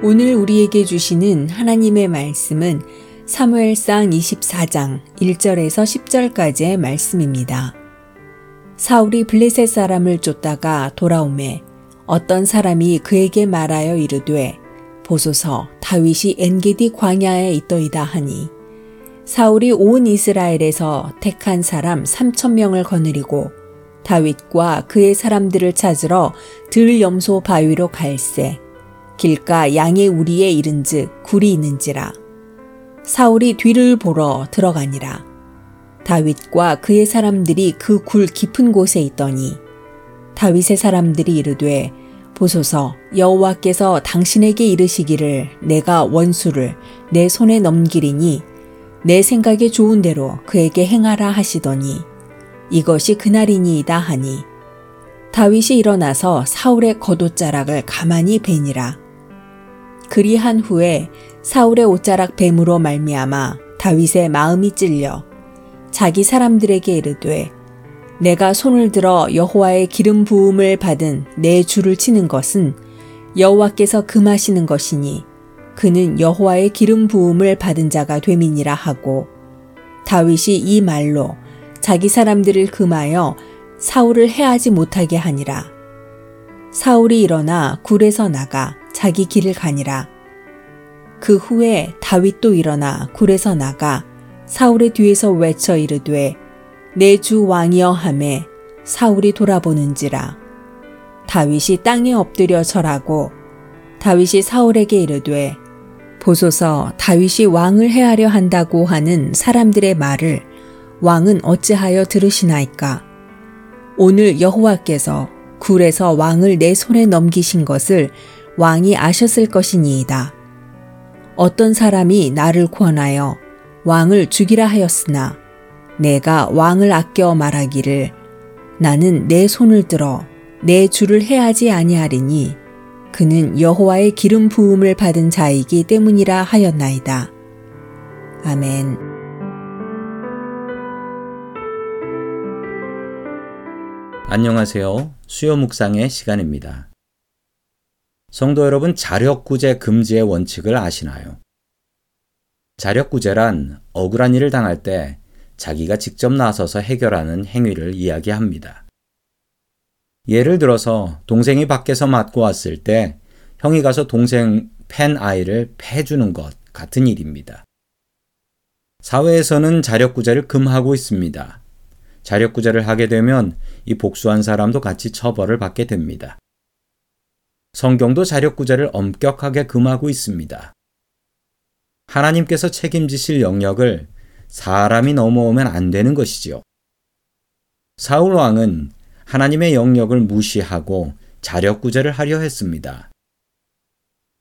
오늘 우리에게 주시는 하나님의 말씀은 사무엘상 24장 1절에서 10절까지의 말씀입니다. 사울이 블레셋 사람을 쫓다가 돌아오매 어떤 사람이 그에게 말하여 이르되 보소서 다윗이 엔게디 광야에 있더이다 하니 사울이 온 이스라엘에서 택한 사람 3천 명을 거느리고 다윗과 그의 사람들을 찾으러 들 염소 바위로 갈새 길가 양의 우리에 이른즉 굴이 있는지라. 사울이 뒤를 보러 들어가니라. 다윗과 그의 사람들이 그 굴 깊은 곳에 있더니 다윗의 사람들이 이르되 보소서 여호와께서 당신에게 이르시기를 내가 원수를 내 손에 넘기리니 내 생각에 좋은 대로 그에게 행하라 하시더니 이것이 그날이니이다 하니. 다윗이 일어나서 사울의 겉옷자락을 가만히 베니라. 그리한 후에 사울의 옷자락 뱀으로 말미암아 다윗의 마음이 찔려 자기 사람들에게 이르되 내가 손을 들어 여호와의 기름 부음을 받은 내 주를 치는 것은 여호와께서 금하시는 것이니 그는 여호와의 기름 부음을 받은 자가 됨이니라 하고 다윗이 이 말로 자기 사람들을 금하여 사울을 해하지 못하게 하니라. 사울이 일어나 굴에서 나가 자기 길을 가니라. 그 후에 다윗도 일어나 굴에서 나가 사울의 뒤에서 외쳐 이르되 내 주 왕이여 함에 사울이 돌아보는지라. 다윗이 땅에 엎드려 절하고 다윗이 사울에게 이르되 보소서 다윗이 왕을 해하려 한다고 하는 사람들의 말을 왕은 어찌하여 들으시나이까? 오늘 여호와께서 굴에서 왕을 내 손에 넘기신 것을 왕이 아셨을 것이니이다. 어떤 사람이 나를 권하여 왕을 죽이라 하였으나 내가 왕을 아껴 말하기를 나는 내 손을 들어 내 주를 해하지 아니하리니 그는 여호와의 기름 부음을 받은 자이기 때문이라 하였나이다. 아멘. 안녕하세요. 수요 묵상의 시간입니다. 성도 여러분, 자력구제 금지의 원칙을 아시나요? 자력구제란 억울한 일을 당할 때 자기가 직접 나서서 해결하는 행위를 이야기합니다. 예를 들어서 동생이 밖에서 맞고 왔을 때 형이 가서 동생 팬 아이를 패주는 것 같은 일입니다. 사회에서는 자력구제를 금하고 있습니다. 자력구제를 하게 되면 이 복수한 사람도 같이 처벌을 받게 됩니다. 성경도 자력구제를 엄격하게 금하고 있습니다. 하나님께서 책임지실 영역을 사람이 넘어오면 안 되는 것이지요. 사울 왕은 하나님의 영역을 무시하고 자력구제를 하려 했습니다.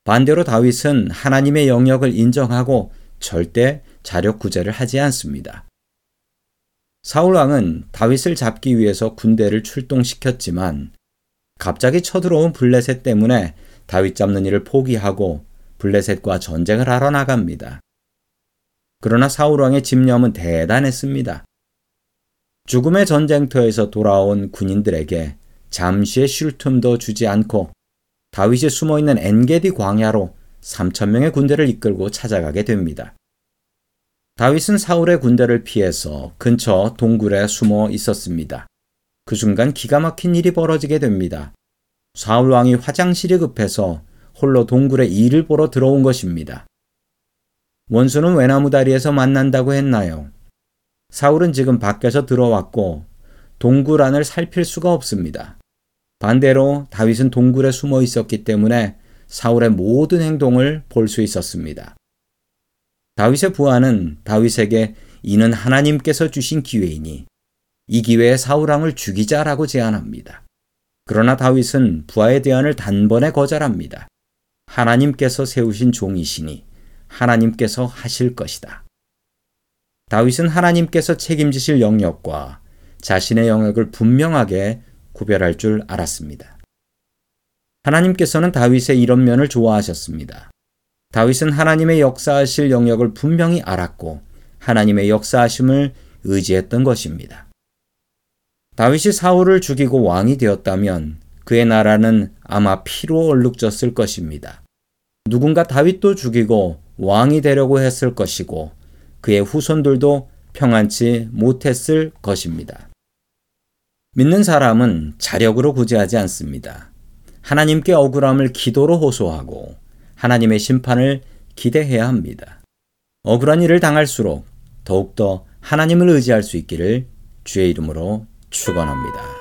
반대로 다윗은 하나님의 영역을 인정하고 절대 자력구제를 하지 않습니다. 사울 왕은 다윗을 잡기 위해서 군대를 출동시켰지만 갑자기 쳐들어온 블레셋 때문에 다윗 잡는 일을 포기하고 블레셋과 전쟁을 하러 나갑니다. 그러나 사울 왕의 집념은 대단했습니다. 죽음의 전쟁터에서 돌아온 군인들에게 잠시의 쉴 틈도 주지 않고 다윗이 숨어 있는 엔게디 광야로 3천 명의 군대를 이끌고 찾아가게 됩니다. 다윗은 사울의 군대를 피해서 근처 동굴에 숨어 있었습니다. 그 순간 기가 막힌 일이 벌어지게 됩니다. 사울 왕이 화장실이 급해서 홀로 동굴에 일을 보러 들어온 것입니다. 원수는 외나무 다리에서 만난다고 했나요? 사울은 지금 밖에서 들어왔고 동굴 안을 살필 수가 없습니다. 반대로 다윗은 동굴에 숨어 있었기 때문에 사울의 모든 행동을 볼 수 있었습니다. 다윗의 부하는 다윗에게 이는 하나님께서 주신 기회이니 이 기회에 사울왕을 죽이자라고 제안합니다. 그러나 다윗은 부하의 대안을 단번에 거절합니다. 하나님께서 세우신 종이시니 하나님께서 하실 것이다. 다윗은 하나님께서 책임지실 영역과 자신의 영역을 분명하게 구별할 줄 알았습니다. 하나님께서는 다윗의 이런 면을 좋아하셨습니다. 다윗은 하나님의 역사하실 영역을 분명히 알았고 하나님의 역사하심을 의지했던 것입니다. 다윗이 사울을 죽이고 왕이 되었다면 그의 나라는 아마 피로 얼룩졌을 것입니다. 누군가 다윗도 죽이고 왕이 되려고 했을 것이고 그의 후손들도 평안치 못했을 것입니다. 믿는 사람은 자력으로 구제하지 않습니다. 하나님께 억울함을 기도로 호소하고 하나님의 심판을 기대해야 합니다. 억울한 일을 당할수록 더욱더 하나님을 의지할 수 있기를 주의 이름으로 축원합니다.